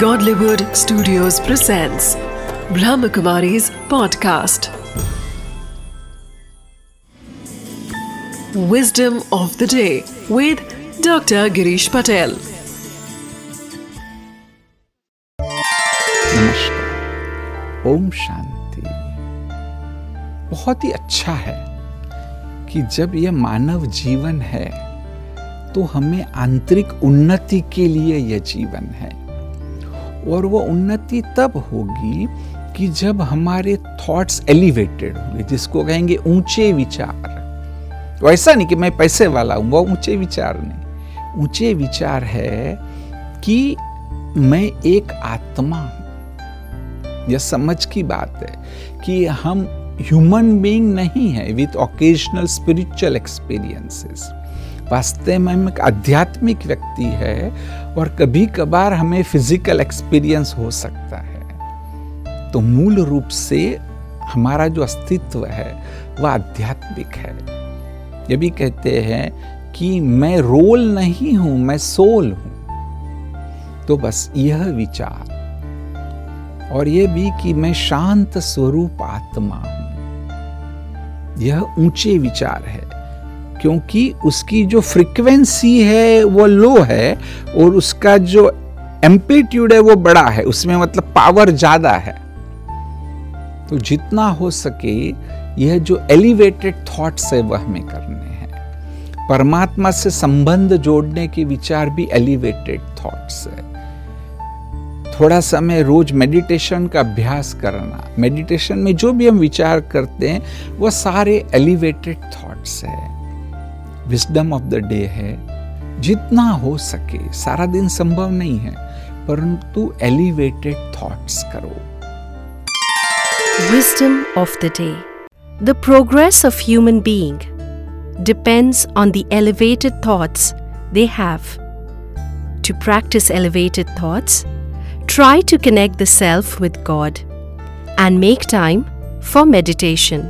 Godlywood Studios presents Brahmakumari's podcast. Wisdom of the day with Dr. Girish Patel. नमस्कार ओम शांति बहुत ही अच्छा है कि जब यह मानव जीवन है तो हमें आंतरिक उन्नति के लिए यह जीवन है और वो उन्नति तब होगी कि जब हमारे थॉट्स एलिवेटेड होंगे, जिसको कहेंगे ऊँचे विचार। ऐसा नहीं कि मैं पैसे वाला हूँ, वो ऊँचे विचार नहीं। ऊँचे विचार है कि मैं एक आत्मा यह समझ की बात है कि हम ह्यूमन बीइंग नहीं है विथ ओकेजनल स्पिरिचुअल एक्सपीरियंसेस वास्तव में एक आध्यात्मिक व्यक्ति है और कभी कभार हमें फ़िज़िकल एक्सपीरियंस हो सकता है। तो मूल रूप से हमारा जो अस्तित्व है, वह आध्यात्मिक है। ये भी कहते हैं कि मैं रोल नहीं हूँ, मैं सोल हूँ। तो बस यह विचार। और यह भी कि मैं शांत स्वरूप आत्मा हूँ। यह ऊँचे विचार है। क्योंकि उसकी जो फ्रिक्वेंसी है, वो लो है और उसका जो एम्पलीट्यूड है, वो बड़ा है। उसमें मतलब पावर ज़्यादा है। तो जितना हो सके, यह जो एलिवेटेड थॉट्स है, वह हमें करने हैं। परमात्मा से संबंध जोड़ने के विचार भी एलिवेटेड थॉट्स है। थोड़ा समय रोज मेडिटेशन का अभ्यास करना मेडिटेशन में जो भी हम विचार करते हैं, वह सारे एलिवेटेड थॉट्स है। विजडम ऑफ़ द डे है। जितना हो सके, सारा दिन संभव नहीं है, परंतु एलिवेटेड थॉट्स करो। Wisdom of the day the progress of human being depends on the elevated thoughts they have to practice elevated thoughts try to connect the self with God and make time for meditation